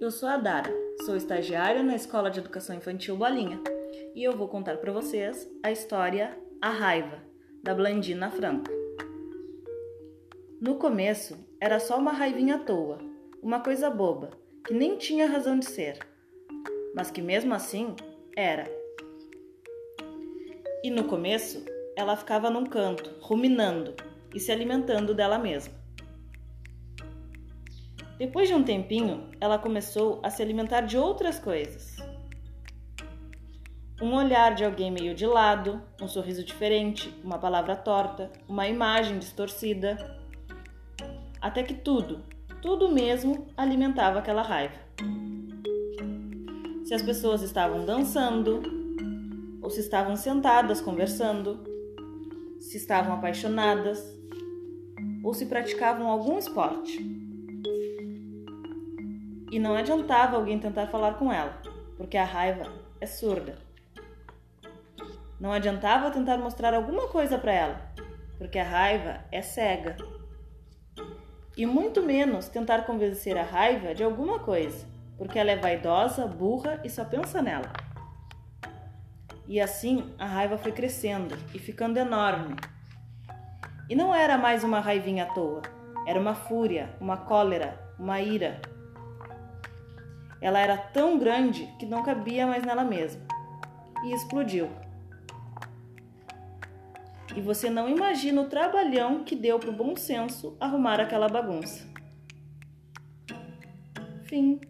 Eu sou a Dara, sou estagiária na Escola de Educação Infantil Bolinha e eu vou contar para vocês a história A Raiva, da Blandina Franco. No começo, era só uma raivinha à toa, uma coisa boba, que nem tinha razão de ser, mas que mesmo assim era. E no começo, ela ficava num canto, ruminando e se alimentando dela mesma. Depois de um tempinho, ela começou a se alimentar de outras coisas. Um olhar de alguém meio de lado, um sorriso diferente, uma palavra torta, uma imagem distorcida. Até que tudo, tudo mesmo alimentava aquela raiva. Se as pessoas estavam dançando, ou se estavam sentadas conversando, se estavam apaixonadas, ou se praticavam algum esporte. E não adiantava alguém tentar falar com ela, porque a raiva é surda. Não adiantava tentar mostrar alguma coisa para ela, porque a raiva é cega. E muito menos tentar convencer a raiva de alguma coisa, porque ela é vaidosa, burra e só pensa nela. E assim a raiva foi crescendo e ficando enorme. E não era mais uma raivinha à toa, era uma fúria, uma cólera, uma ira, ela era tão grande que não cabia mais nela mesma e explodiu. E você não imagina o trabalhão que deu para o bom senso arrumar aquela bagunça. Fim.